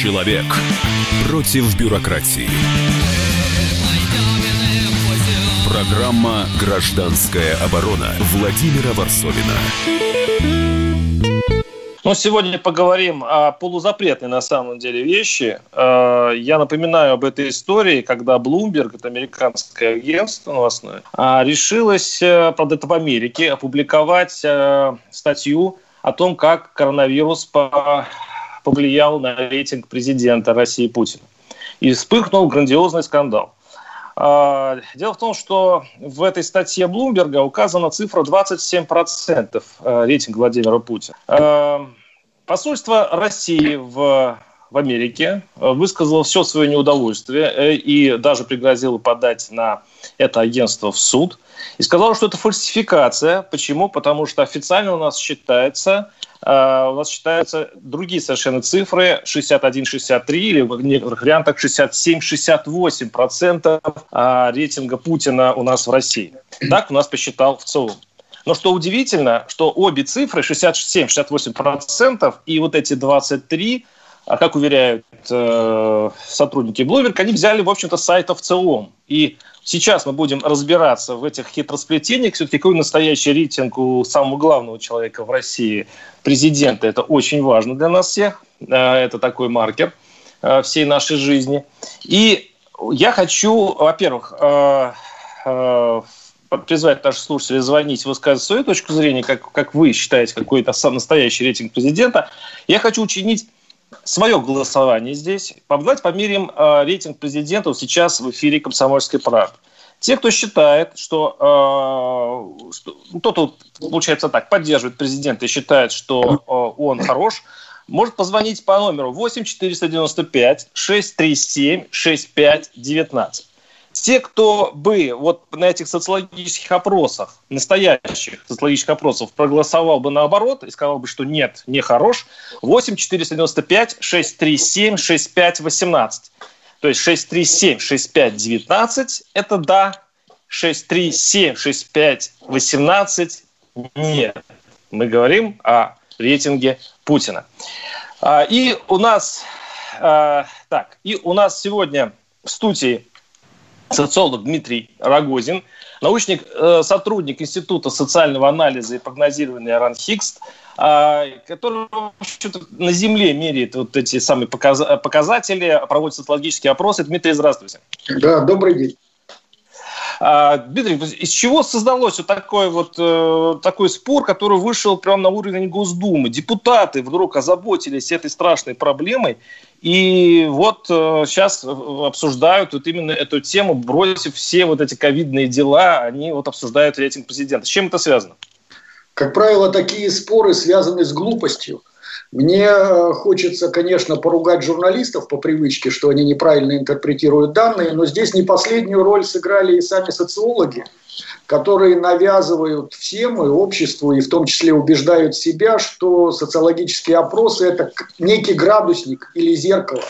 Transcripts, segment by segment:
Человек против бюрократии. Программа «Гражданская оборона» Владимира Варсовина. Ну, сегодня поговорим о полузапретной на самом деле вещи. Э, я напоминаю об этой истории, когда Bloomberg, это американское агентство новостное, а, решилось, э, правда, это в Америке, опубликовать э, статью о том, как коронавирус повлиял на рейтинг президента России Путина. И вспыхнул грандиозный скандал. А, дело в том, что в этой статье Блумберга указана цифра 27% рейтинга Владимира Путина. Посольство России в, в Америке высказало все свое неудовольствие э, и даже пригрозило подать на это агентство в суд. И сказало, что это фальсификация. Почему? Потому что официально у нас считается, э, у нас считаются другие совершенно цифры, 61-63 или в некоторых вариантах 67-68% рейтинга Путина у нас в России. Так у нас посчитал в целом. Но что удивительно, что обе цифры, 67-68% и вот эти 23%, а как уверяют э, сотрудники Bloomberg, они взяли, в общем-то, с сайта в целом. И сейчас мы будем разбираться в этих хитросплетениях. Все-таки какой настоящий рейтинг у самого главного человека в России, президента, это очень важно для нас всех. Э, это такой маркер э, всей нашей жизни. И я хочу, во-первых, э, призвать наших слушателей звонить, высказывать свою точку зрения, как, как вы считаете, какой это настоящий рейтинг президента. Я хочу учинить свое голосование здесь. Давайте померим э, рейтинг президента сейчас в эфире «Комсомольской правды». Те, кто считает, что, э, что ну, тот, получается так, поддерживает президента и считает, что э, он хорош, может позвонить по номеру 8 495 637 65 19. Те, кто бы вот на этих социологических опросах, настоящих социологических опросов, проголосовал бы наоборот и сказал бы, что нет, не хорош, 8 495 637 65 18. То есть 637 65 19 – это да, 637 65 18 – нет. Мы говорим о рейтинге Путина. А, и у нас, а, так, и у нас сегодня в студии социолог Дмитрий Рогозин, научный э, сотрудник Института социального анализа и прогнозирования РАНХИКС, э, который на Земле меряет вот эти самые показатели, проводит социологические опросы. Дмитрий, здравствуйте. Да, добрый день. А, Дмитрий, из чего создалось вот такой вот э, такой спор, который вышел прямо на уровень Госдумы? Депутаты вдруг озаботились этой страшной проблемой и вот э, сейчас обсуждают вот именно эту тему, бросив все вот эти ковидные дела, они вот обсуждают рейтинг президента. С чем это связано? Как правило, такие споры связаны с глупостью. Мне э, хочется, конечно, поругать журналистов по привычке, что они неправильно интерпретируют данные, но здесь не последнюю роль сыграли и сами социологи которые навязывают всем и обществу, и в том числе убеждают себя, что социологические опросы – это некий градусник или зеркало.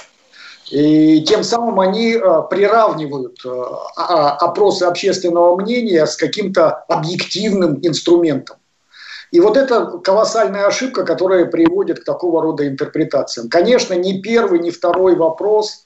И тем самым они э, приравнивают э, опросы общественного мнения с каким-то объективным инструментом. И вот это колоссальная ошибка, которая приводит к такого рода интерпретациям. Конечно, ни первый, ни второй вопрос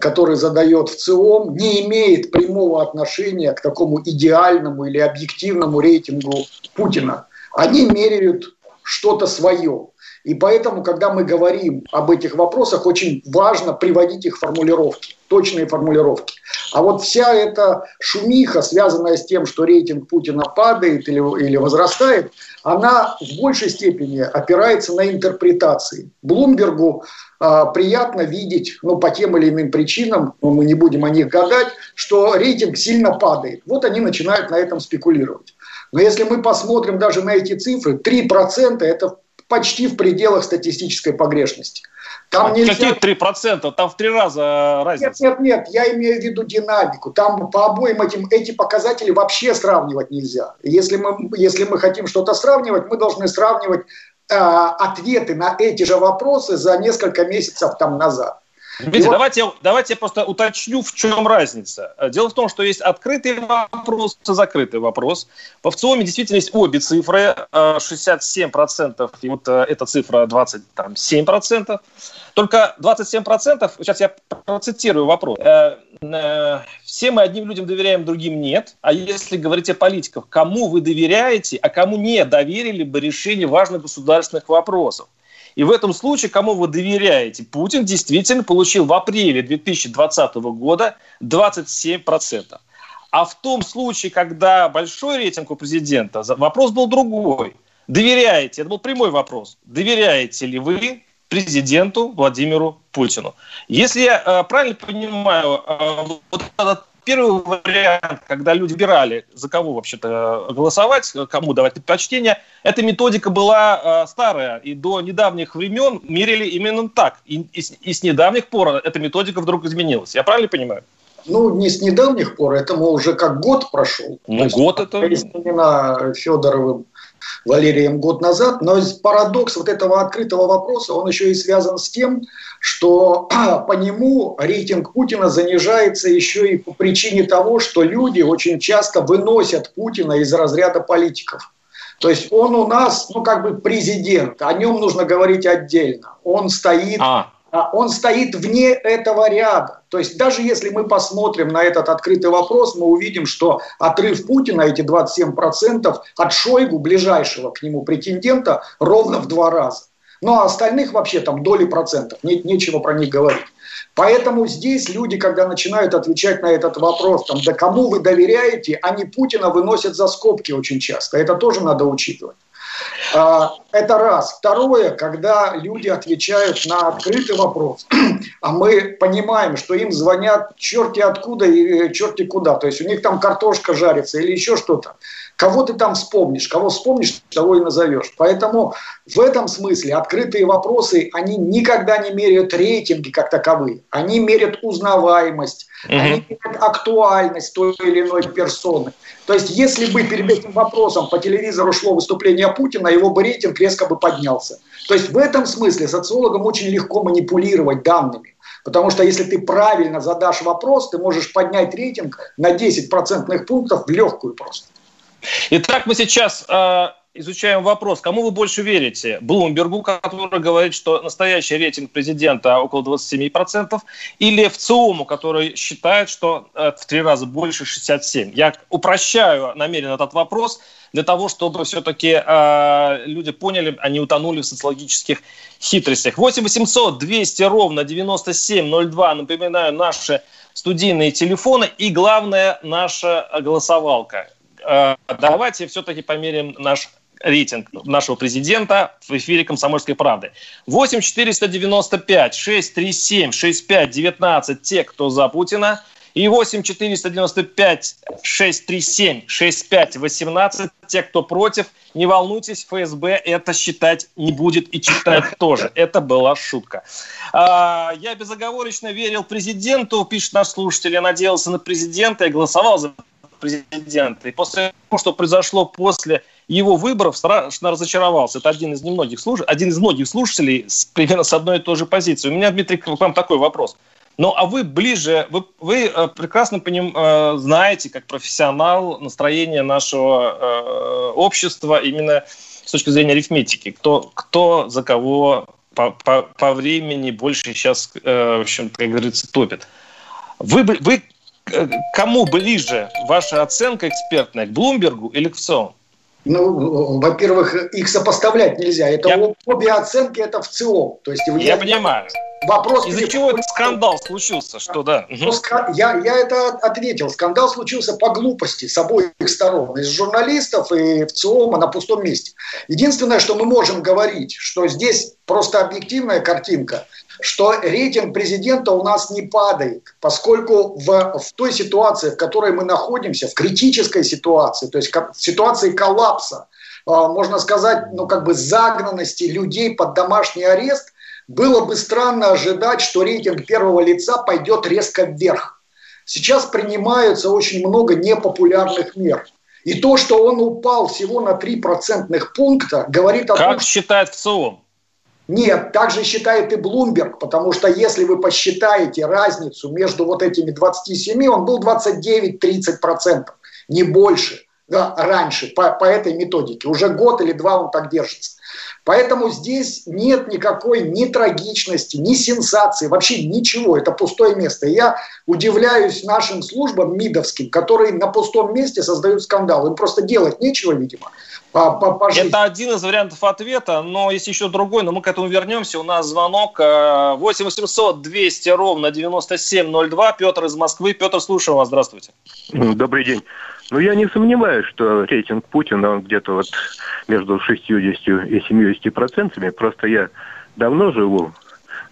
который задает в ЦИОМ, не имеет прямого отношения к такому идеальному или объективному рейтингу Путина. Они меряют что-то свое. И поэтому, когда мы говорим об этих вопросах, очень важно приводить их формулировки, точные формулировки. А вот вся эта шумиха, связанная с тем, что рейтинг Путина падает или, или возрастает, она в большей степени опирается на интерпретации. Блумбергу э, приятно видеть, ну, по тем или иным причинам, но мы не будем о них гадать, что рейтинг сильно падает. Вот они начинают на этом спекулировать. Но если мы посмотрим даже на эти цифры, 3% это почти в пределах статистической погрешности. Там а нельзя... Какие 3%? Там в три раза разница. Нет, нет, нет, я имею в виду динамику. Там по обоим этим, эти показатели вообще сравнивать нельзя. Если мы, если мы хотим что-то сравнивать, мы должны сравнивать э, ответы на эти же вопросы за несколько месяцев там назад. Дмитрий, вот... давайте, давайте я просто уточню, в чем разница. Дело в том, что есть открытый вопрос и закрытый вопрос. В ВЦИОМе действительно есть обе цифры, 67%, и вот э, эта цифра 27%. Только 27%, сейчас я процитирую вопрос. Э, э, Все мы одним людям доверяем, другим нет. А если говорить о политиках, кому вы доверяете, а кому не доверили бы решение важных государственных вопросов? И в этом случае, кому вы доверяете? Путин действительно получил в апреле 2020 года 27%. А в том случае, когда большой рейтинг у президента, вопрос был другой. Доверяете? Это был прямой вопрос. Доверяете ли вы президенту Владимиру Путину? Если я э, правильно понимаю, э, вот этот первый вариант, когда люди выбирали, за кого вообще-то голосовать, кому давать предпочтение, эта методика была э, старая, и до недавних времен мерили именно так. И, и, и с недавних пор эта методика вдруг изменилась. Я правильно понимаю? Ну, не с недавних пор, этому уже как год прошел. Ну, год это... Именно Федоровым Валерием год назад. Но парадокс вот этого открытого вопроса, он еще и связан с тем, что по нему рейтинг Путина занижается еще и по причине того, что люди очень часто выносят Путина из разряда политиков. То есть он у нас, ну, как бы президент, о нем нужно говорить отдельно. Он стоит а. А он стоит вне этого ряда. То есть даже если мы посмотрим на этот открытый вопрос, мы увидим, что отрыв Путина, эти 27%, от Шойгу, ближайшего к нему претендента, ровно в два раза. Ну а остальных вообще там доли процентов, нет, нечего про них говорить. Поэтому здесь люди, когда начинают отвечать на этот вопрос, там, да кому вы доверяете, они Путина выносят за скобки очень часто. Это тоже надо учитывать. А, это раз. Второе, когда люди отвечают на открытый вопрос, а мы понимаем, что им звонят черти откуда и черти куда. То есть у них там картошка жарится или еще что-то. Кого ты там вспомнишь, кого вспомнишь, того и назовешь. Поэтому в этом смысле открытые вопросы, они никогда не меряют рейтинги как таковые. Они меряют узнаваемость, угу. они меряют актуальность той или иной персоны. То есть, если бы перед этим вопросом по телевизору шло выступление Путина, его бы рейтинг резко бы поднялся. То есть, в этом смысле социологам очень легко манипулировать данными. Потому что если ты правильно задашь вопрос, ты можешь поднять рейтинг на 10 процентных пунктов в легкую просто. Итак, мы сейчас э, изучаем вопрос, кому вы больше верите? Блумбергу, который говорит, что настоящий рейтинг президента около 27%, или в ЦИОМу, который считает, что э, в три раза больше 67%. Я упрощаю намеренно этот вопрос для того, чтобы все-таки э, люди поняли, они утонули в социологических хитростях. 8 800 200 ровно 9702, напоминаю, наши студийные телефоны и, главное, наша голосовалка. Э, давайте все-таки померим наш рейтинг нашего президента в эфире «Комсомольской правды». 8 495 637 65 19 те, кто за Путина. И 8 495 637 65 18 те, кто против. Не волнуйтесь, ФСБ это считать не будет и читать тоже. Это была шутка. А, я безоговорочно верил президенту, пишет наш слушатель. Я надеялся на президента и голосовал за президента. И после того, что произошло после его выборов, страшно разочаровался. Это один из немногих слуш... один из многих слушателей с, примерно с одной и той же позиции. У меня, Дмитрий, к вам такой вопрос. Ну, а вы ближе, вы, вы э, прекрасно поним, э, знаете, как профессионал, настроение нашего э, общества именно с точки зрения арифметики. Кто, кто за кого по, по, по времени больше сейчас, в общем, как говорится, топит. Вы, вы кому ближе ваша оценка экспертная, к Блумбергу или к ВЦИОМ? Ну, во-первых, их сопоставлять нельзя. Это я... обе оценки, это в ЦИОМ. То есть, я, я понимаю. Вопрос Из-за чего этот скандал случился? Что, да? Ну, я, я это ответил. Скандал случился по глупости с обоих сторон. Из журналистов и в ЦИОМа на пустом месте. Единственное, что мы можем говорить, что здесь просто объективная картинка что рейтинг президента у нас не падает, поскольку в, в той ситуации, в которой мы находимся, в критической ситуации, то есть в ситуации коллапса, а, можно сказать, ну как бы загнанности людей под домашний арест, было бы странно ожидать, что рейтинг первого лица пойдет резко вверх. Сейчас принимаются очень много непопулярных мер. И то, что он упал всего на 3 процентных пункта, говорит о как том... Как считает ВЦИОМ? Нет, так же считает и Блумберг, потому что если вы посчитаете разницу между вот этими 27, он был 29-30%, не больше да, раньше по, по этой методике. Уже год или два он так держится. Поэтому здесь нет никакой ни трагичности, ни сенсации, вообще ничего. Это пустое место. я удивляюсь нашим службам МИДовским, которые на пустом месте создают скандал. Им просто делать нечего, видимо. По, по, по Это один из вариантов ответа, но есть еще другой, но мы к этому вернемся. У нас звонок 8 800 200 ровно 9702. Петр из Москвы. Петр, слушаю вас. Здравствуйте. Добрый день. Ну, я не сомневаюсь, что рейтинг Путина, он где-то вот между 60 и 70 процентами. Просто я давно живу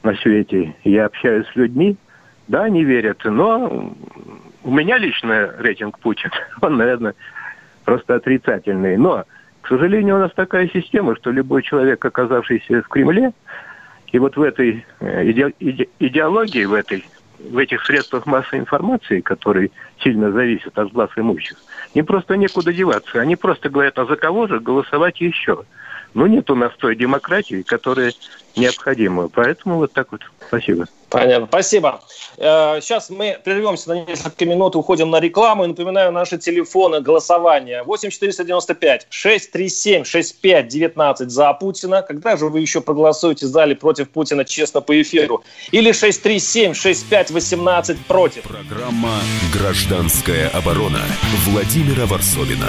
на свете, я общаюсь с людьми, да, они верят, но у меня лично рейтинг Путин, он, наверное, просто отрицательный. Но, к сожалению, у нас такая система, что любой человек, оказавшийся в Кремле, и вот в этой э, иде, иде, идеологии, в этой в этих средствах массовой информации, которые сильно зависят от глаз имущих, им просто некуда деваться. Они просто говорят, а за кого же голосовать еще? Ну, нет у нас той демократии, которая необходима. Поэтому вот так вот. Спасибо. Понятно. Спасибо. Сейчас э, мы прервемся на несколько минут, уходим на рекламу. И напоминаю, наши телефоны голосования 8495 637 65 19 за Путина. Когда же вы еще проголосуете за или против Путина честно по эфиру? Или 637 65 18 против? Программа «Гражданская оборона» Владимира Варсовина.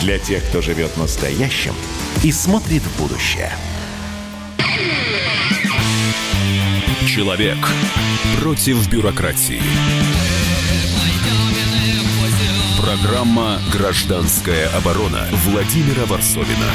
Для тех, кто живет настоящим и смотрит в будущее. Человек против бюрократии. Программа «Гражданская оборона» Владимира Варсовина.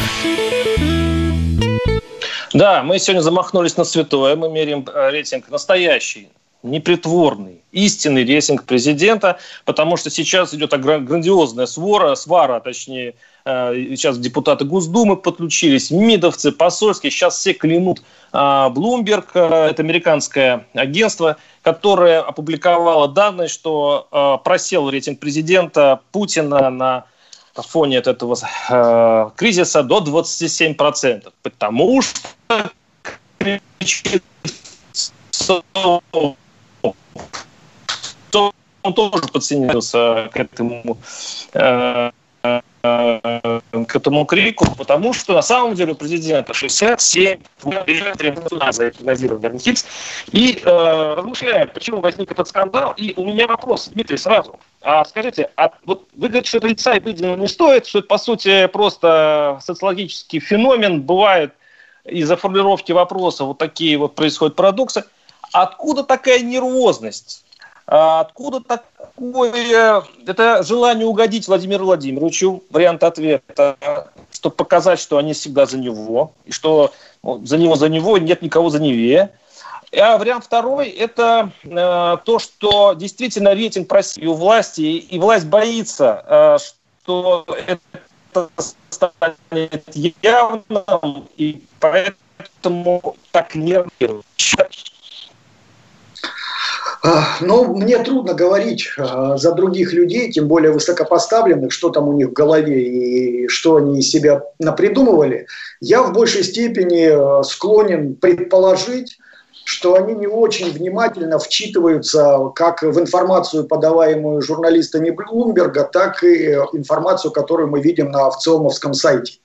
Да, мы сегодня замахнулись на святое. Мы меряем э, рейтинг настоящий непритворный, истинный рейтинг президента, потому что сейчас идет грандиозная свора, свара, точнее, э, сейчас депутаты Госдумы подключились, МИДовцы, посольские, сейчас все клянут Bloomberg, э, это американское агентство, которое опубликовало данные, что э, просел рейтинг президента Путина на фоне этого кризиса до 27%, потому что он тоже подсоединился к этому э, э, к этому крику, потому что на самом деле у президента 67 и э, размышляем, почему возник этот скандал. И у меня вопрос, Дмитрий, сразу. А скажите, а вот вы говорите, что и выделено не стоит, что это, по сути, просто социологический феномен, бывает из-за формулировки вопроса вот такие вот происходят парадоксы. Откуда такая нервозность? А откуда такое это желание угодить Владимиру Владимировичу, вариант ответа, чтобы показать, что они всегда за него, и что ну, за него за него нет никого за неве. А вариант второй – это э, то, что действительно рейтинг просил у власти, и власть боится, э, что это станет явным, и поэтому так нервирует. Ну, мне трудно говорить а, за других людей, тем более высокопоставленных, что там у них в голове и что они из себя напридумывали. Я в большей степени а, склонен предположить, что они не очень внимательно вчитываются как в информацию, подаваемую журналистами Блумберга, так и информацию, которую мы видим на ВЦИОМовском сайте.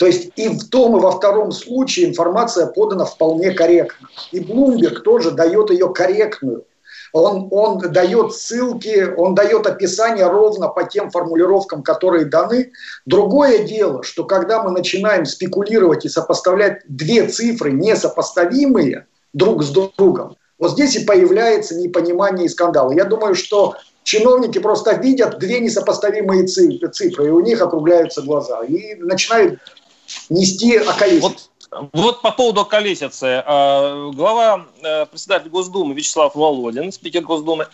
То есть и в том, и во втором случае информация подана вполне корректно. И Блумберг тоже дает ее корректную он, он дает ссылки, он дает описание ровно по тем формулировкам, которые даны. Другое дело, что когда мы начинаем спекулировать и сопоставлять две цифры, несопоставимые друг с другом, вот здесь и появляется непонимание и скандал. Я думаю, что чиновники просто видят две несопоставимые цифры, и у них округляются глаза. И начинают нести околесицу. Вот, вот по поводу околесицы. Глава председатель Госдумы Вячеслав Володин, спикер Госдумы,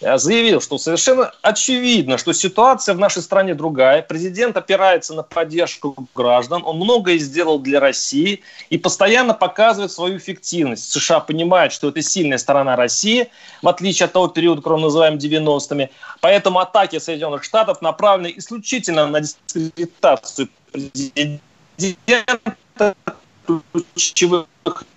Э, заявил, что совершенно очевидно, что ситуация в нашей стране другая. Президент опирается на поддержку граждан, он многое сделал для России и постоянно показывает свою эффективность. США понимают, что это сильная сторона России, в отличие от того периода, который мы называем 90-ми. Поэтому атаки Соединенных Штатов направлены исключительно на дискредитацию президента ключевых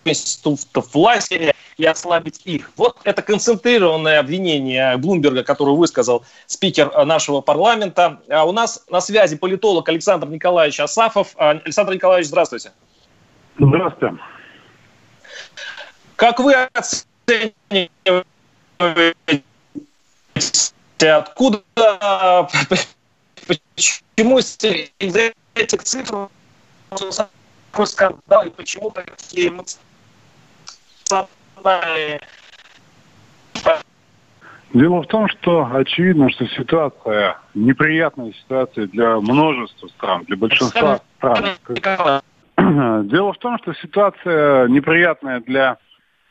институтов власти и ослабить их. Вот это концентрированное обвинение Блумберга, которое высказал спикер нашего парламента. А у нас на связи политолог Александр Николаевич Асафов. А, Александр Николаевич, здравствуйте. Здравствуйте. Как вы оцениваете, откуда, почему из этих цифр такой скандал и почему такие эмоциональные Дело в том, что очевидно, что ситуация, неприятная ситуация для множества стран, для большинства стран. Дело в том, что ситуация неприятная для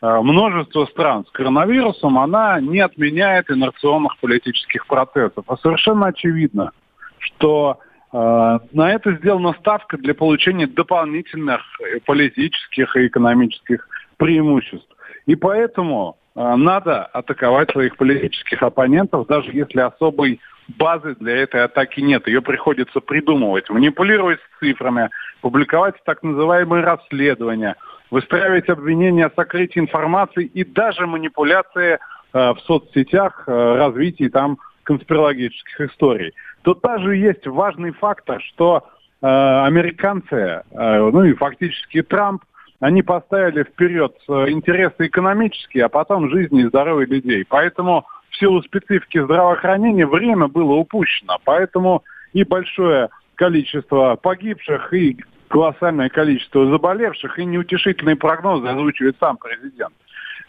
э, множества стран с коронавирусом, она не отменяет инерционных политических процессов. А совершенно очевидно, что на это сделана ставка для получения дополнительных политических и экономических преимуществ. И поэтому э, надо атаковать своих политических оппонентов, даже если особой базы для этой атаки нет. Ее приходится придумывать, манипулировать с цифрами, публиковать так называемые расследования, выстраивать обвинения о сокрытии информации и даже манипуляции э, в соцсетях, развитии там конспирологических историй. Тут даже есть важный фактор, что э, американцы, э, ну и фактически Трамп, они поставили вперед э, интересы экономические, а потом жизни и здоровье людей. Поэтому в силу специфики здравоохранения время было упущено. Поэтому и большое количество погибших, и колоссальное количество заболевших, и неутешительные прогнозы озвучивает сам президент.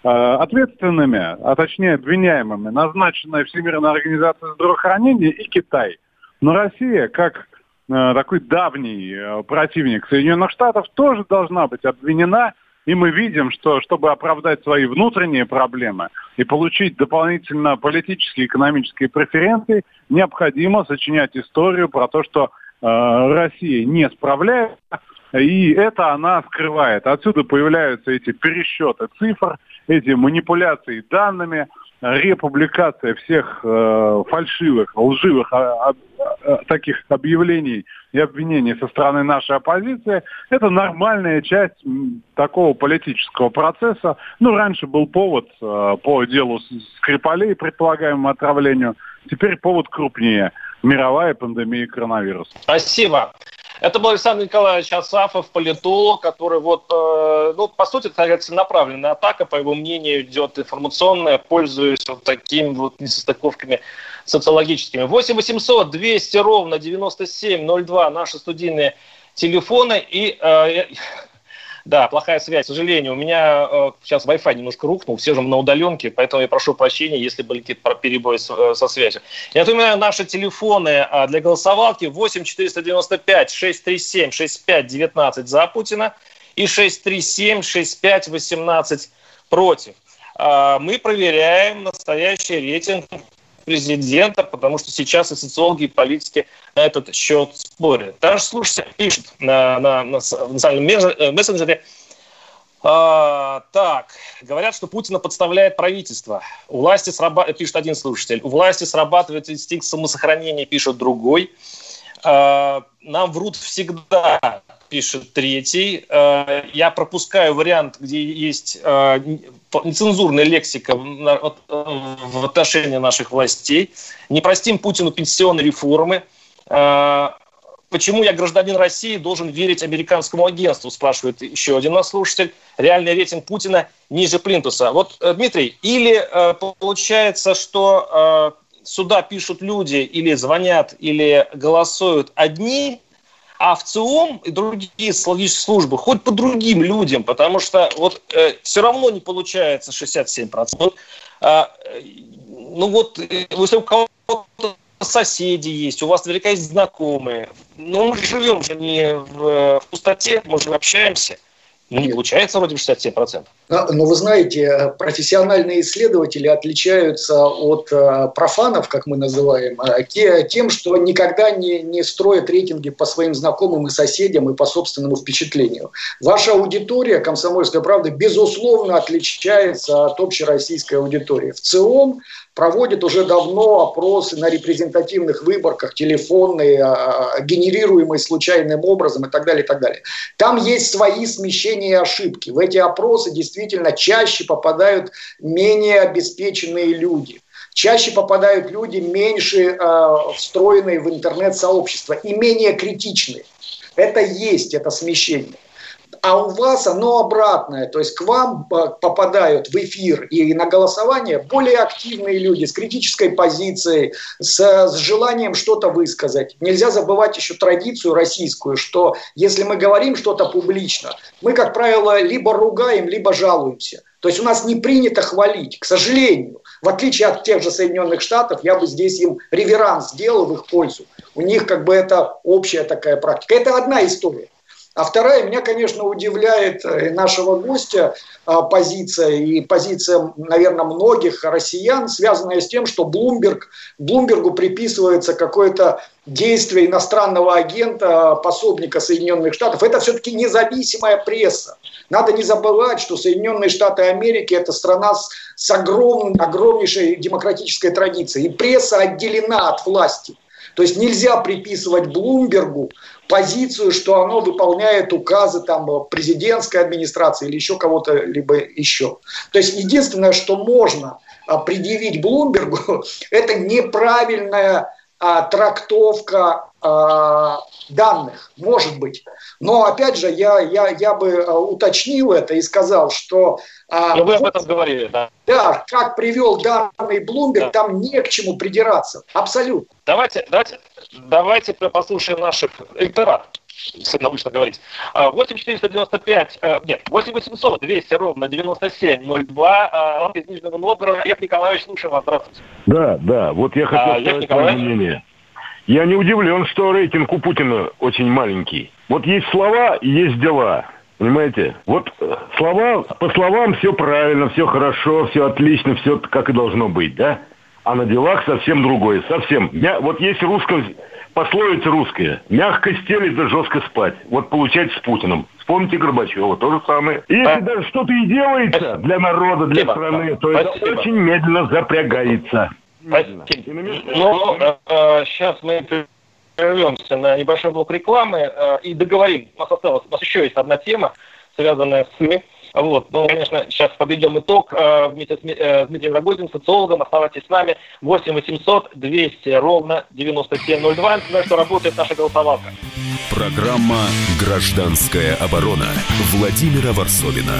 Э, ответственными, а точнее обвиняемыми, назначена Всемирная организация здравоохранения и Китай. Но Россия, как э, такой давний э, противник Соединенных Штатов, тоже должна быть обвинена. И мы видим, что чтобы оправдать свои внутренние проблемы и получить дополнительно политические и экономические преференции, необходимо сочинять историю про то, что э, Россия не справляется, и это она скрывает. Отсюда появляются эти пересчеты цифр, эти манипуляции данными, републикация всех э, фальшивых, лживых а, а, таких объявлений и обвинений со стороны нашей оппозиции, это нормальная часть такого политического процесса. Ну, раньше был повод э, по делу Скрипалей, предполагаемому отравлению, теперь повод крупнее – мировая пандемия коронавируса. Спасибо. Это был Александр Николаевич Асафов, политолог, который вот, э, ну, по сути, это целенаправленная атака, по его мнению, идет информационная, пользуясь вот такими вот несостыковками социологическими. 8 800 200 ровно 9702 наши студийные телефоны. И э, да, плохая связь, к сожалению. У меня э, сейчас Wi-Fi немножко рухнул, все же на удаленке, поэтому я прошу прощения, если были какие-то перебои с, э, со связью. Я напоминаю, наши телефоны э, для голосовалки 8 495 637 65 19 за Путина и 637 65 18 против. Э, мы проверяем настоящий рейтинг президента, потому что сейчас и социологи, и политики на этот счет спорят. Даже слушатель пишет на, на, на социальном э, мессенджере, а, так, говорят, что Путина подставляет правительство. У власти сраба... пишет один слушатель. У власти срабатывает инстинкт самосохранения, пишет другой. А, нам врут всегда пишет третий. Э, я пропускаю вариант, где есть э, нецензурная лексика в отношении наших властей. Не простим Путину пенсионной реформы. Э, почему я, гражданин России, должен верить американскому агентству, спрашивает еще один наш слушатель. Реальный рейтинг Путина ниже Плинтуса. Вот, Дмитрий, или получается, что сюда пишут люди, или звонят, или голосуют одни а в ЦИОМ и другие силовые службы хоть по другим людям, потому что вот э, все равно не получается 67%. А, э, ну вот, э, если у кого-то соседи есть, у вас наверняка есть знакомые. Но мы живем же не в, в пустоте, мы же общаемся. Не получается вроде бы 67%. Но вы знаете, профессиональные исследователи отличаются от э, профанов, как мы называем, э, тем, что никогда не, не строят рейтинги по своим знакомым и соседям и по собственному впечатлению. Ваша аудитория, комсомольская правда, безусловно отличается от общероссийской аудитории. В целом проводит уже давно опросы на репрезентативных выборках, телефонные, а, генерируемые случайным образом и так далее, и так далее. Там есть свои смещения и ошибки. В эти опросы действительно чаще попадают менее обеспеченные люди. Чаще попадают люди, меньше э, встроенные в интернет-сообщество и менее критичные. Это есть, это смещение а у вас оно обратное. То есть к вам попадают в эфир и на голосование более активные люди с критической позицией, с, с желанием что-то высказать. Нельзя забывать еще традицию российскую, что если мы говорим что-то публично, мы, как правило, либо ругаем, либо жалуемся. То есть у нас не принято хвалить, к сожалению. В отличие от тех же Соединенных Штатов, я бы здесь им реверанс сделал в их пользу. У них как бы это общая такая практика. Это одна история. А вторая, меня, конечно, удивляет э, нашего гостя а, позиция и позиция, наверное, многих россиян, связанная с тем, что Блумберг, Блумбергу приписывается какое-то действие иностранного агента, пособника Соединенных Штатов. Это все-таки независимая пресса. Надо не забывать, что Соединенные Штаты Америки – это страна с, с огромной, огромнейшей демократической традицией. И пресса отделена от власти. То есть нельзя приписывать Блумбергу позицию, что оно выполняет указы там, президентской администрации или еще кого-то либо еще. То есть единственное, что можно а, предъявить Блумбергу, это неправильная а, трактовка данных, может быть. Но опять же, я, я, я бы а, уточнил это и сказал, что... А, Но вы об этом говорили, да. Да, как привел данный Блумберг, да. там не к чему придираться. Абсолютно. Давайте, давайте, давайте послушаем наших электорат если научно говорить. 8495, а, э, нет, 8800, 200 ровно 9702, он из Нижнего Новгорода. Олег Николаевич, слушаю вас, здравствуйте. Да, да, вот я хотел а, сказать мнение. Я не удивлен, что рейтинг у Путина очень маленький. Вот есть слова и есть дела. Понимаете? Вот э, слова, по словам все правильно, все хорошо, все отлично, все как и должно быть, да? А на делах совсем другое, совсем. Я, вот есть русская, пословица русская, мягко стелить да жестко спать. Вот получается с Путиным. Вспомните Горбачева, то же самое. И если даже что-то и делается для народа, для страны, то это очень медленно запрягается. Спасибо. Ну, э, сейчас мы прервемся на небольшой блок рекламы э, и договорим. У нас осталось, у нас еще есть одна тема, связанная с СМИ. Вот. Ну, конечно, сейчас подведем итог э, вместе с э, Дмитрием Рогозиным, социологом. Оставайтесь с нами. 8 800 200 ровно 9702. Напоминаю, что работает наша голосовалка. Программа «Гражданская оборона» Владимира Варсовина.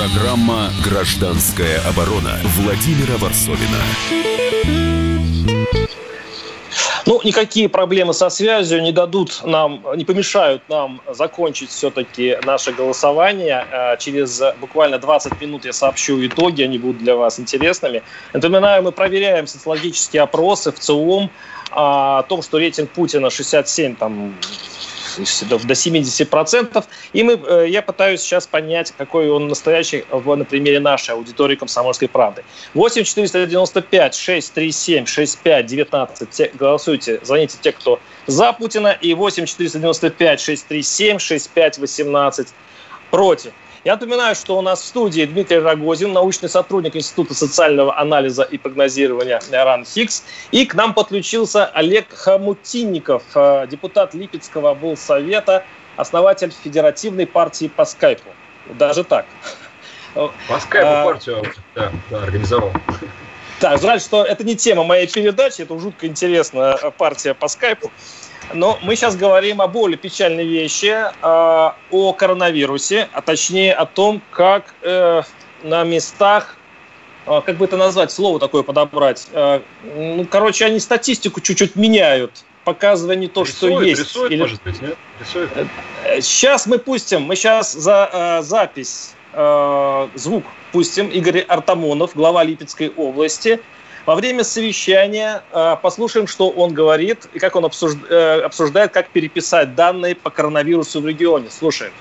Программа «Гражданская оборона» Владимира Варсовина. Ну, никакие проблемы со связью не дадут нам, не помешают нам закончить все-таки наше голосование. Э, через буквально 20 минут я сообщу итоги, они будут для вас интересными. Напоминаю, мы проверяем социологические опросы в ЦИОМ о том, что рейтинг Путина 67 там, до 70%. И мы, э, я пытаюсь сейчас понять, какой он настоящий в, на примере нашей аудитории «Комсомольской правды». 8 495 637 65 19. Голосуйте, звоните те, кто за Путина. И 8 495 637 65 18 против. Я напоминаю, что у нас в студии Дмитрий Рогозин, научный сотрудник Института социального анализа и прогнозирования РАН-ФИКС. И к нам подключился Олег Хамутинников, э, депутат Липецкого облсовета, основатель Федеративной партии по скайпу. Даже так. По скайпу а, партию да, да, организовал. Так, жаль, что это не тема моей передачи, это жутко интересная партия по скайпу. Но мы сейчас говорим о более печальной вещи, э, о коронавирусе, а точнее о том, как э, на местах, э, как бы это назвать, слово такое подобрать, э, ну, короче, они статистику чуть-чуть меняют, показывая не то, рисует, что есть. Рисует, Или... может быть, нет? Рисует. Сейчас мы пустим, мы сейчас за э, запись, э, звук пустим, Игорь Артамонов, глава Липецкой области – во время совещания э, послушаем, что он говорит и как он обсужд... э, обсуждает, как переписать данные по коронавирусу в регионе. Слушаем.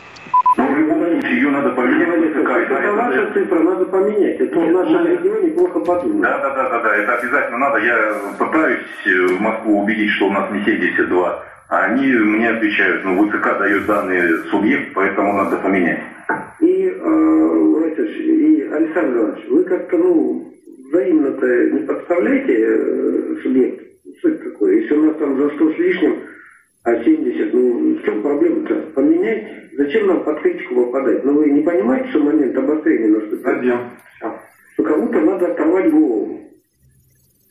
Ее надо поменять. Это ваша цифра, надо поменять. Это в нашем регионе плохо подумать. Да, да, да, да, да, это обязательно надо. Я пытаюсь э, в Москву убедить, что у нас не 72. А они мне отвечают, ну, ВЦК дает данные субъект, поэтому надо поменять. И, э, и Александр Иванович, вы как-то, ну, взаимно-то не подставляйте э, субъект. Суть такое. Если у нас там за 100 с лишним, а 70, ну в чем проблема-то? Поменять? Зачем нам под критику попадать? Ну вы не понимаете, что момент обострения наступил? Пойдем. Ну кому-то надо оторвать голову.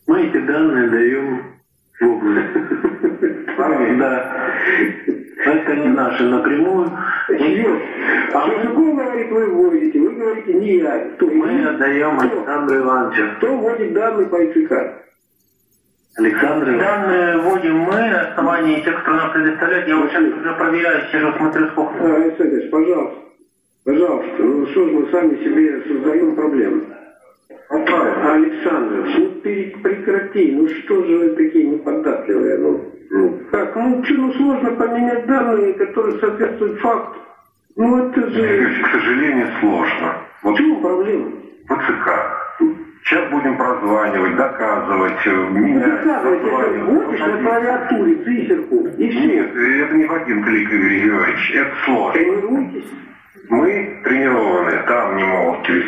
Мы эти данные даем. Да. Это не наши напрямую. А Мужиков говорит, вы вводите, вы говорите, не я. Кто? Мы отдаем Александру Ивановичу. Кто вводит данные по ИЦК? Александр Данные вводим мы на основании тех, кто нам предоставляет. Я вот сейчас уже проверяю, сижу, смотрю, сколько... А, Александр, пожалуйста. Пожалуйста. Ну что ж мы сами себе создаем проблемы. Александр, ну прекрати, ну что же вы такие неподатливые, ну, ну как, ну что, ну сложно поменять данные, которые соответствуют факту. Ну это же... К сожалению, сложно. Вот в чем проблема? ВЦК. Сейчас будем прозванивать, доказывать, менять. Доказывать, это вводишь на клавиатуре циферку, и все. Нет, это не в один клик, Игорь Георгиевич, это сложно. Тренируйтесь. Мы тренированные, там не могут через...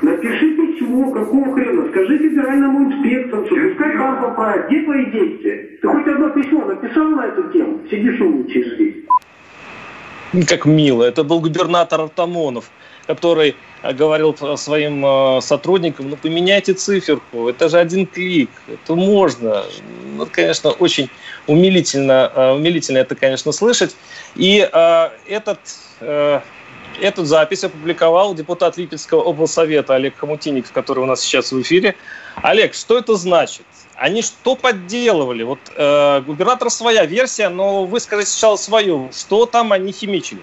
Напиши письмо, какого хрена, скажи федеральному инспектору, что пускай там попадет, где твои действия? Ты хоть одно письмо написал на эту тему? Сидишь умничаешь здесь. Как мило. Это был губернатор Артамонов, который э, говорил своим э, сотрудникам, ну поменяйте циферку, это же один клик, это можно. Ну, конечно, очень умилительно, э, умилительно это, конечно, слышать. И э, этот Эту запись опубликовал депутат Липецкого облсовета Олег Хамутинников, который у нас сейчас в эфире. Олег, что это значит? Они что подделывали? Вот э, губернатор своя версия, но вы скажите сначала свою. Что там они химичили?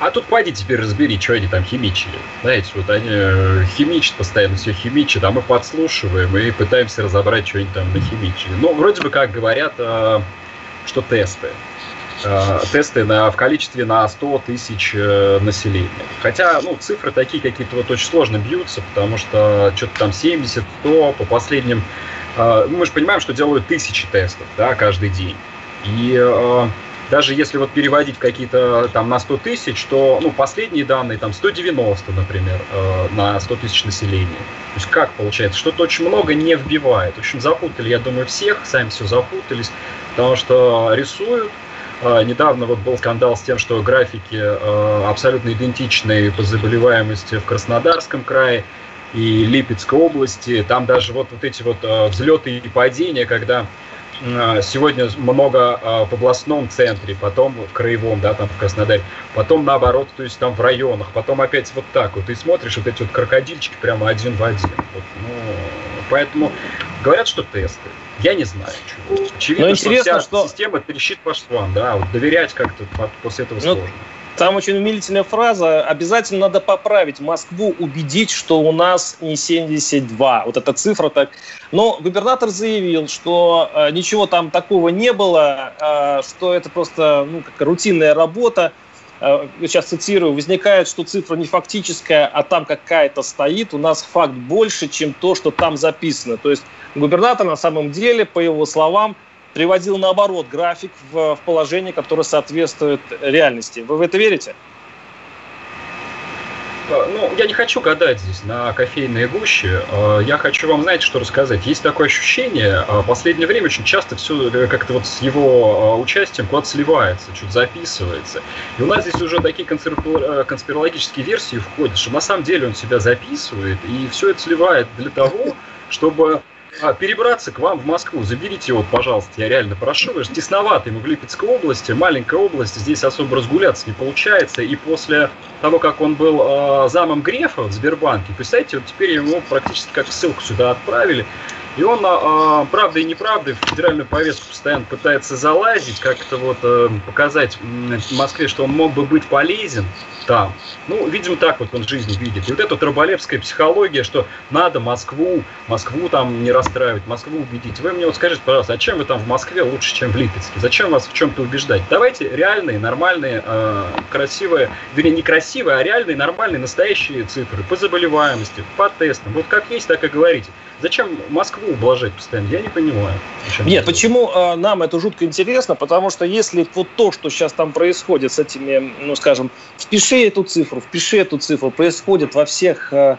А тут пойди теперь разбери, что они там химичили. Знаете, вот они э, химичат, постоянно все химичат, а мы подслушиваем и пытаемся разобрать, что они там нахимичили. Ну, вроде бы как говорят, э, что тесты. Э, тесты на, в количестве на 100 тысяч э, населения. Хотя, ну, цифры такие какие-то вот очень сложно бьются, потому что что-то там 70, 100 по последним... Э, мы же понимаем, что делают тысячи тестов, да, каждый день. И даже если вот переводить какие-то там на 100 тысяч, то, ну, последние данные там 190, например, э, на 100 тысяч населения. То есть как получается? Что-то очень много не вбивает. В общем, запутали, я думаю, всех, сами все запутались, потому что рисуют, недавно вот был скандал с тем, что графики а, абсолютно идентичные по заболеваемости в Краснодарском крае и Липецкой области. Там даже вот, вот эти вот а, взлеты и падения, когда сегодня много в областном центре, потом в краевом, да, там в Краснодаре, потом наоборот, то есть там в районах, потом опять вот так вот. Ты смотришь вот эти вот крокодильчики прямо один в один. Вот, ну, поэтому говорят, что тесты. Я не знаю, чего. Очевидно, Но интересно, что, вся что... система трещит по швам, да, вот доверять как-то после этого ну, сложно. Там очень умилительная фраза. Обязательно надо поправить Москву, убедить, что у нас не 72. Вот эта цифра так. Но губернатор заявил, что э, ничего там такого не было, э, что это просто ну, как рутинная работа. Э, сейчас цитирую, возникает, что цифра не фактическая, а там какая-то стоит. У нас факт больше, чем то, что там записано. То есть Губернатор на самом деле, по его словам, приводил наоборот график в, в положение, которое соответствует реальности. Вы в это верите? ну, я не хочу гадать здесь на кофейные гуще. Э, я хочу вам, знаете, что рассказать. Есть такое ощущение, в последнее время очень часто все как-то вот с его участием куда-то сливается, что-то записывается. И у нас здесь уже такие конспирологические версии входят, что на самом деле он себя записывает, и все это сливает для того, чтобы а, перебраться к вам в Москву. Заберите его, пожалуйста, я реально прошу. Вы же тесновато ему в Липецкой области, маленькая область, здесь особо разгуляться не получается. И после того, как он был э, замом Грефа в Сбербанке, представьте, вот теперь ему практически как ссылку сюда отправили. И он, э, правдой и неправдой, в федеральную повестку постоянно пытается залазить, как-то вот э, показать Москве, что он мог бы быть полезен там. Ну, видимо, так вот он жизнь видит. И вот эта вот раболепская психология, что надо Москву, Москву там не расстраивать, Москву убедить. Вы мне вот скажите, пожалуйста, зачем вы там в Москве лучше, чем в Липецке? Зачем вас в чем-то убеждать? Давайте реальные, нормальные, э, красивые, вернее, не красивые, а реальные, нормальные, настоящие цифры по заболеваемости, по тестам. Вот как есть, так и говорите. Зачем Москву ублажать постоянно? Я не понимаю. Нет, почему э, нам это жутко интересно? Потому что если вот то, что сейчас там происходит с этими, ну, скажем, впиши эту цифру, впиши эту цифру, происходит во всех э,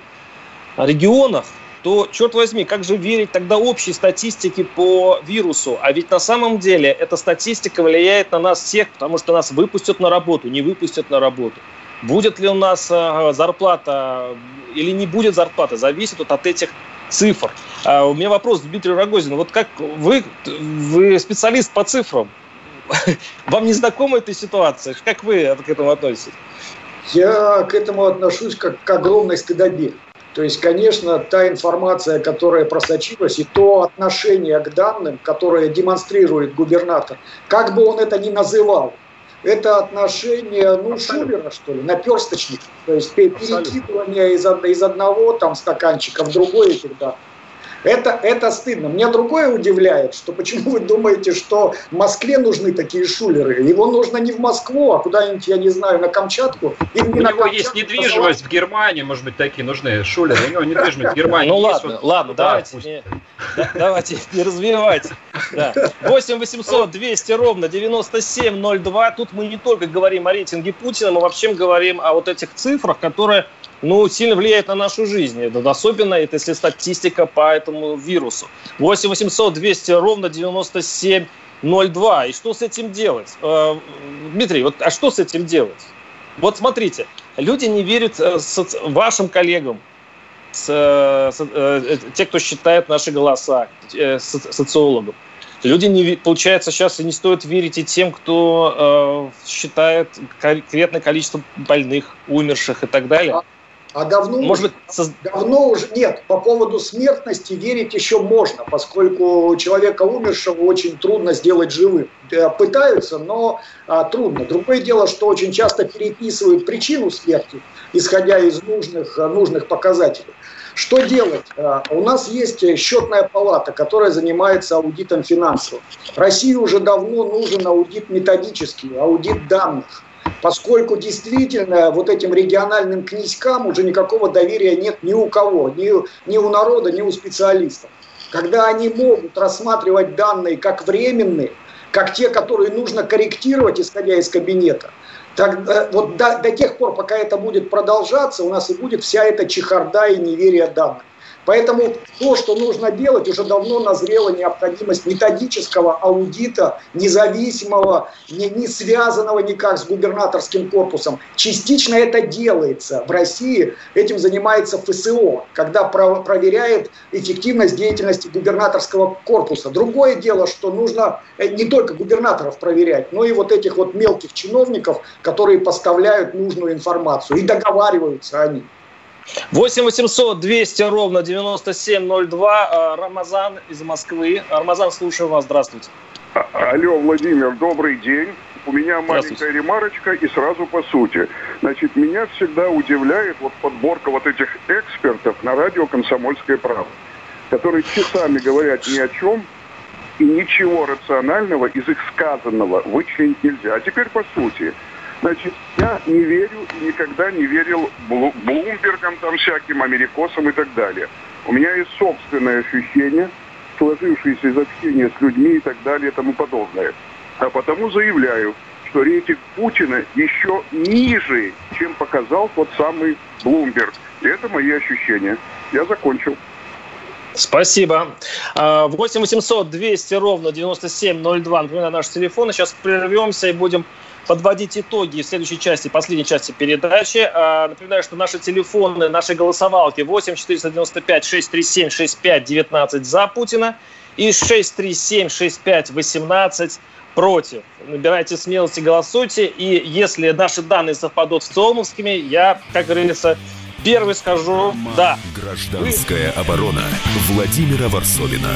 регионах, то, черт возьми, как же верить тогда общей статистике по вирусу? А ведь на самом деле эта статистика влияет на нас всех, потому что нас выпустят на работу, не выпустят на работу. Будет ли у нас э, зарплата или не будет зарплаты, зависит вот от этих цифр. А у меня вопрос Дмитрию Рогозину. Вот как вы, вы специалист по цифрам, вам не знакома эта ситуация? Как вы к этому относитесь? Я к этому отношусь как к огромной стыдобе. То есть, конечно, та информация, которая просочилась, и то отношение к данным, которое демонстрирует губернатор, как бы он это ни называл, это отношение, ну, Шулера, что ли, наперсточник. То есть перекидывание из, из одного там стаканчика в другой этих данных. Это, это стыдно. Меня другое удивляет, что почему вы думаете, что в Москве нужны такие шулеры? Его нужно не в Москву, а куда-нибудь, я не знаю, на Камчатку. И У него Камчатку, есть недвижимость в Германии, может быть, такие нужны шулеры. У него недвижимость в Германии. Ну ладно, ладно, давайте не, давайте не развивать. 8 800 200 ровно 9702. Тут мы не только говорим о рейтинге Путина, мы вообще говорим о вот этих цифрах, которые ну, сильно влияет на нашу жизнь. Особенно это если статистика по этому вирусу. 8 800 200 ровно 9702. И что с этим делать? Э, Дмитрий, вот, а что с этим делать? Вот смотрите, люди не верят э, вашим коллегам, с, э, те, кто считает наши голоса, социологам. Люди не получается сейчас не стоит верить и тем, кто э, считает конкретное количество больных, умерших и так далее. А давно, Может быть, давно уже нет. По поводу смертности верить еще можно, поскольку человека умершего очень трудно сделать живым. Э, пытаются, но а, трудно. Другое дело, что очень часто переписывают причину смерти, исходя из нужных, э, нужных показателей. Что делать? Э, у нас есть счетная палата, которая занимается аудитом финансов. России уже давно нужен аудит методический, аудит данных поскольку действительно вот этим региональным князькам уже никакого доверия нет ни у кого, ни, ни у народа, ни у специалистов. Когда они могут рассматривать данные как временные, как те, которые нужно корректировать, исходя из кабинета, так, э, вот до, до тех пор, пока это будет продолжаться, у нас и будет вся эта чехарда и неверие данных. Поэтому то, что нужно делать, уже давно назрела необходимость методического аудита, независимого, не, не связанного никак с губернаторским корпусом. Частично это делается. В России этим занимается ФСО, когда про, проверяет эффективность деятельности губернаторского корпуса. Другое дело, что нужно э, не только губернаторов проверять, но и вот этих вот мелких чиновников, которые поставляют нужную информацию и договариваются они. 8 800 200 ровно 9702. А, Рамазан из Москвы. Рамазан, слушаю вас. Здравствуйте. А, алло, Владимир, добрый день. У меня маленькая ремарочка и сразу по сути. Значит, меня всегда удивляет вот подборка вот этих экспертов на радио «Комсомольская правда», которые часами говорят ни о чем, и ничего рационального из их сказанного вычленить нельзя. А теперь по сути. Значит, я не верю и никогда не верил Блумбергам, там всяким, америкосам и так далее. У меня есть собственное ощущение, сложившееся из общения с людьми и так далее и тому подобное. А потому заявляю, что рейтинг Путина еще ниже, чем показал тот самый Блумберг. И это мои ощущения. Я закончил. Спасибо. 8 800 200 ровно 9702. Напоминаю, наш телефон. Сейчас прервемся и будем подводить итоги в следующей части, последней части передачи. А, напоминаю, что наши телефоны, наши голосовалки 8 495 637 65 19 за Путина и 637 65 18 против. Набирайте смелости, голосуйте. И если наши данные совпадут с ЦИОМовскими, я, как говорится, первый скажу «да». Гражданская Вы... оборона Владимира Варсовина.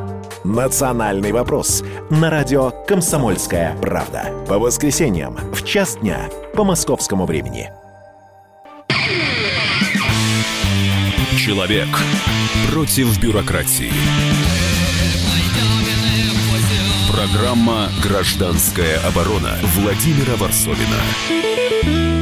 «Национальный вопрос» на радио «Комсомольская правда». По воскресеньям в час дня по московскому времени. Человек против бюрократии. Программа «Гражданская оборона» Владимира Варсовина.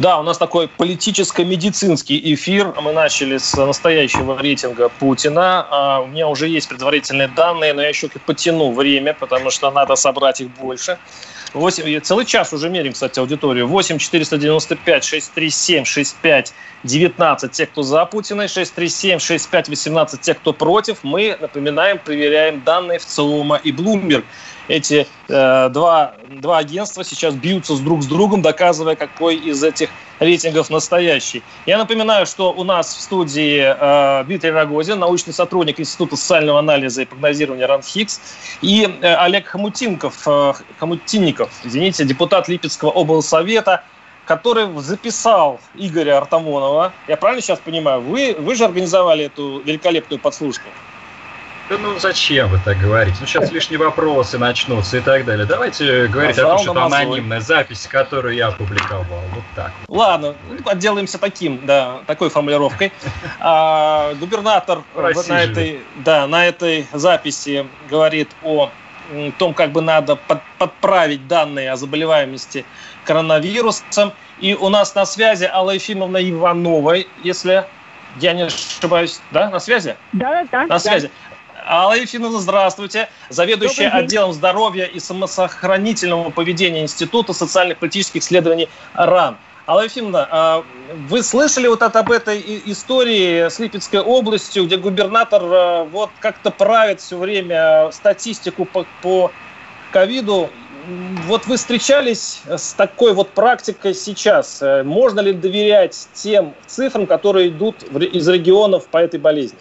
Да, у нас такой политическо-медицинский эфир. Мы начали с настоящего рейтинга Путина. А, у меня уже есть предварительные данные, но я еще потяну время, потому что надо собрать их больше. 8, целый час уже мерим, кстати, аудиторию. 8 495 637 65 19 те, кто за Путина, 637 65 18 те, кто против. Мы, напоминаем, проверяем данные в ЦИОМа и Bloomberg эти э, два, два агентства сейчас бьются с друг с другом, доказывая, какой из этих рейтингов настоящий. Я напоминаю, что у нас в студии э, Дмитрий Рогозин, научный сотрудник Института социального анализа и прогнозирования РАНХИКС, и э, Олег Хомутинков, э, Хомутинников, извините, депутат Липецкого облсовета, который записал Игоря Артамонова. Я правильно сейчас понимаю? Вы, вы же организовали эту великолепную подслушку. Да ну зачем вы так говорите? Ну сейчас лишние вопросы начнутся и так далее. Давайте говорить Назвал о том, что это анонимная запись, которую я опубликовал. Вот так. Ладно, ну, отделаемся таким, да, такой формулировкой. А, губернатор вот на этой, да, на этой записи говорит о том, как бы надо под, подправить данные о заболеваемости коронавирусом. И у нас на связи Алла Ефимовна Иванова, если я не ошибаюсь, да, на связи? Да, да. На связи. Да. Алла Ефимовна, здравствуйте. Заведующая отделом здоровья и самосохранительного поведения Института социальных политических исследований РАН. Алла Ефимовна, а вы слышали вот об этой истории с Липецкой областью, где губернатор а, вот как-то правит все время статистику по, по ковиду? Вот вы встречались с такой вот практикой сейчас. Можно ли доверять тем цифрам, которые идут из регионов по этой болезни?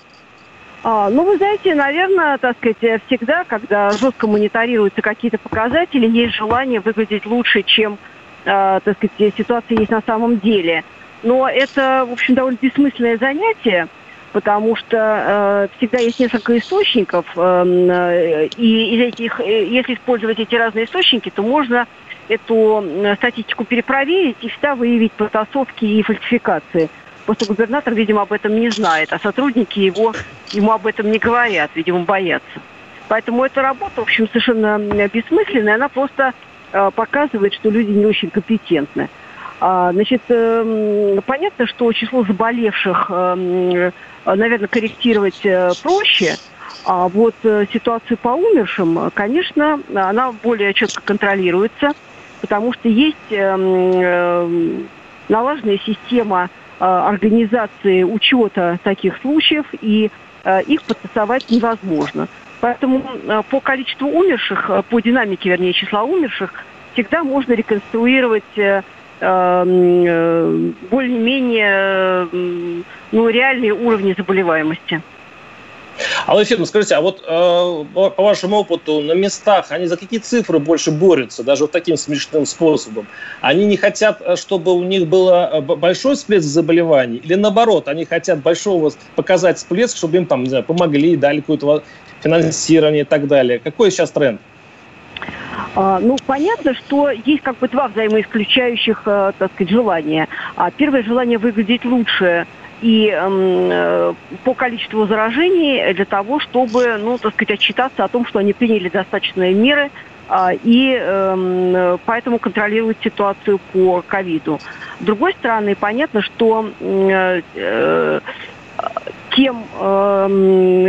А, ну, вы знаете, наверное, так сказать, всегда, когда жестко мониторируются какие-то показатели, есть желание выглядеть лучше, чем, э, так сказать, ситуация есть на самом деле. Но это, в общем, довольно бессмысленное занятие, потому что э, всегда есть несколько источников, э, и из этих, э, если использовать эти разные источники, то можно эту статистику перепроверить и всегда выявить потасовки и фальсификации. Просто губернатор, видимо, об этом не знает, а сотрудники его ему об этом не говорят, видимо, боятся. Поэтому эта работа, в общем, совершенно бессмысленная, она просто э, показывает, что люди не очень компетентны. А, значит, э, понятно, что число заболевших, э, наверное, корректировать э, проще, а вот э, ситуацию по умершим, конечно, она более четко контролируется, потому что есть э, э, налаженная система Э, организации учета таких случаев, и э, их подтасовать невозможно. Поэтому э, по количеству умерших, по динамике, вернее, числа умерших, всегда можно реконструировать более-менее ну, реальные уровни заболеваемости. Алла Ефимовна, скажите, а вот э, по вашему опыту на местах они за какие цифры больше борются, даже вот таким смешным способом? Они не хотят, э, чтобы у них был э, большой всплеск заболеваний? Или наоборот, они хотят большого показать всплеск, чтобы им там, не знаю, помогли, дали какое-то финансирование и так далее? Какой сейчас тренд? А, ну, понятно, что есть как бы два взаимоисключающих, э, так сказать, желания. А первое желание выглядеть лучше и э, по количеству заражений для того, чтобы, ну, так сказать, отчитаться о том, что они приняли достаточные меры э, и э, поэтому контролировать ситуацию по ковиду. С другой стороны, понятно, что э, тем э,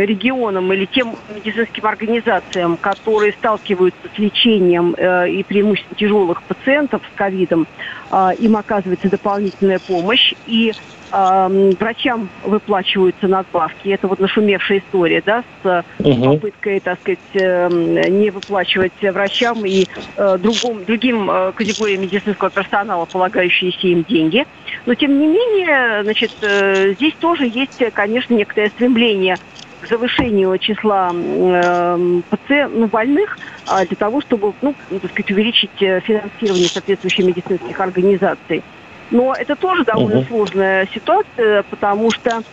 регионам или тем медицинским организациям, которые сталкиваются с лечением э, и преимущественно тяжелых пациентов с ковидом, э, им оказывается дополнительная помощь. И э, врачам выплачиваются надбавки. Это вот нашумевшая история, да, с угу. попыткой, так сказать, э, не выплачивать врачам и э, другом, другим э, категориям медицинского персонала полагающиеся им деньги. Но, тем не менее, значит, э, здесь тоже есть, конечно, некоторое стремление к завышению числа э, пациентов, ну, больных э, для того, чтобы, ну, так сказать, увеличить э, финансирование соответствующих медицинских организаций. Но это тоже довольно угу. сложная ситуация, потому что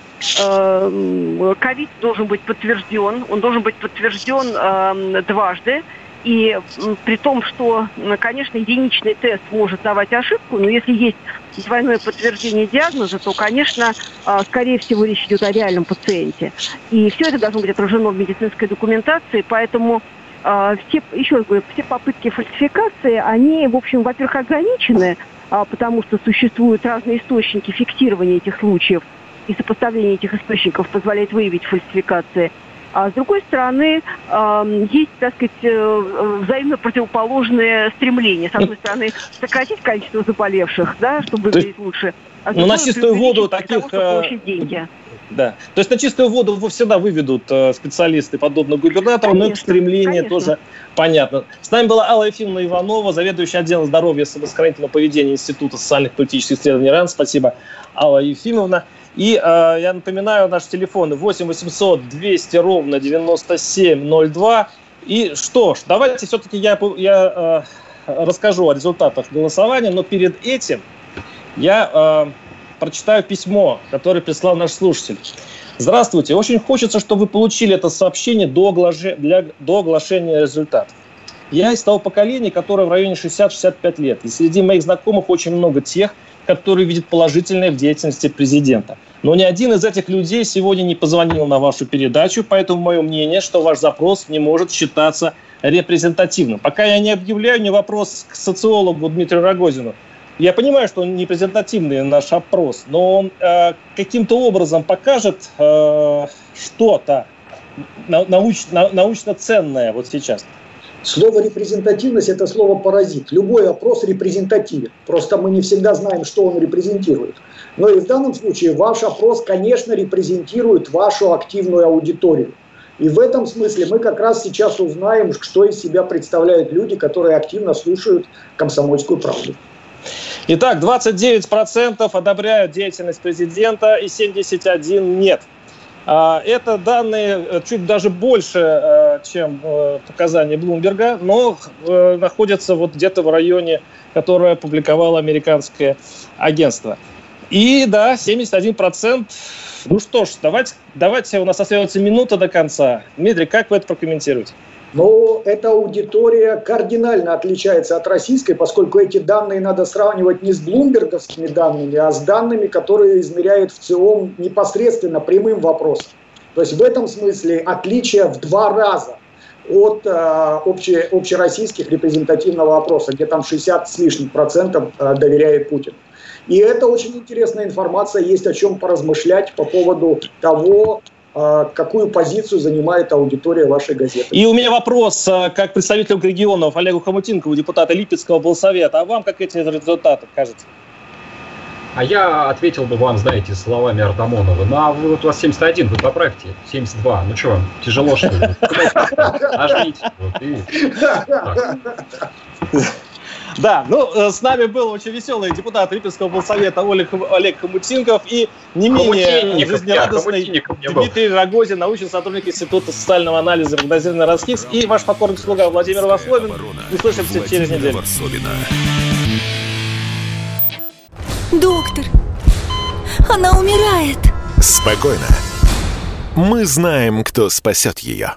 э, ковид должен быть подтвержден, он должен быть подтвержден э, дважды. И при том, что, конечно, единичный тест может давать ошибку, но если есть двойное подтверждение диагноза, то, конечно, э, скорее всего, речь идет о реальном пациенте. И все это должно быть отражено в медицинской документации, поэтому э, все, еще раз говорю, все попытки фальсификации, они, в общем, во-первых, ограничены, потому что существуют разные источники фиксирования этих случаев, и сопоставление этих источников позволяет выявить фальсификации. А с другой стороны, есть, так сказать, э, взаимно противоположные стремления. С одной стороны, сократить количество заболевших, да, чтобы выглядеть лучше. А ну, на чистую воду таких... Того, деньги. Да. То есть на чистую воду всегда выведут э, специалисты, подобно губернатору, конечно, но их стремление конечно. тоже понятно. С нами была Алла Ефимовна Иванова, заведующая отделом здоровья и самосохранительного поведения Института социальных и политических исследований РАН. Спасибо, Алла Ефимовна. И э, я напоминаю, наши телефоны 8 800 200 ровно 9702. И что ж, давайте все-таки я, я э, расскажу о результатах голосования, но перед этим я... Э, прочитаю письмо, которое прислал наш слушатель. Здравствуйте. Очень хочется, чтобы вы получили это сообщение до, оглашения, для, до оглашения результатов. Я из того поколения, которое в районе 60-65 лет. И среди моих знакомых очень много тех, которые видят положительное в деятельности президента. Но ни один из этих людей сегодня не позвонил на вашу передачу, поэтому мое мнение, что ваш запрос не может считаться репрезентативным. Пока я не объявляю, не вопрос к социологу Дмитрию Рогозину – я понимаю, что он не презентативный наш опрос, но он э, каким-то образом покажет э, что-то науч, на, научно ценное вот сейчас. Слово репрезентативность – это слово паразит. Любой опрос репрезентативен. Просто мы не всегда знаем, что он репрезентирует. Но и в данном случае ваш опрос, конечно, репрезентирует вашу активную аудиторию. И в этом смысле мы как раз сейчас узнаем, что из себя представляют люди, которые активно слушают комсомольскую правду. Итак, 29% одобряют деятельность президента и 71% нет. А, это данные э, чуть даже больше, э, чем э, показания Блумберга, но находятся вот где-то в районе, которое опубликовало американское агентство. И да, 71%. Ну что ж, давайте, давайте, у нас остается минута до конца. Дмитрий, как вы это прокомментируете? Но эта аудитория кардинально отличается от российской, поскольку эти данные надо сравнивать не с блумберговскими данными, а с данными, которые измеряют в ЦИОМ непосредственно прямым вопросом. То есть в этом смысле отличие в два раза от э, обще, общероссийских репрезентативного опроса, где там 60 с лишним процентов э, доверяет Путину. И это очень интересная информация, есть о чем поразмышлять по поводу того, какую позицию занимает аудитория вашей газеты. И у меня вопрос а, как представителю регионов Олегу Хомутинкову, депутата Липецкого полсовета. А вам как эти результаты кажется? А я ответил бы вам, знаете, словами Артамонова. Ну, а вот у вас 71, вы поправьте. 72. Ну что, тяжело, что ли? Нажмите. Вот, и... Да, ну, э, с нами был очень веселый депутат Липецкого полсовета Олег, Олег Хомутинков и не менее жизнерадостный Дмитрий Рогозин, научный сотрудник Института социального анализа и прогнозирования РАСХИКС и ваш покорный слуга Владимир Васловин. Услышимся через неделю. Доктор, она умирает. Спокойно. Мы знаем, кто спасет ее.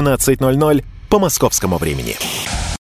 17.00 по московскому времени.